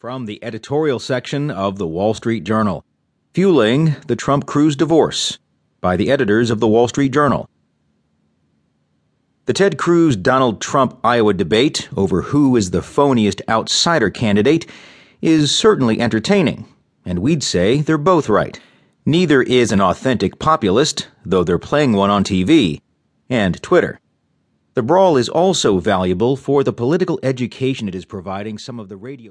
From the editorial section of the Wall Street Journal Fueling the Trump Cruz Divorce by the editors of the Wall Street Journal. The Ted Cruz Donald Trump Iowa debate over who is the phoniest outsider candidate is certainly entertaining, and we'd say they're both right. Neither is an authentic populist, though they're playing one on TV and Twitter. The brawl is also valuable for the political education it is providing some of the radio.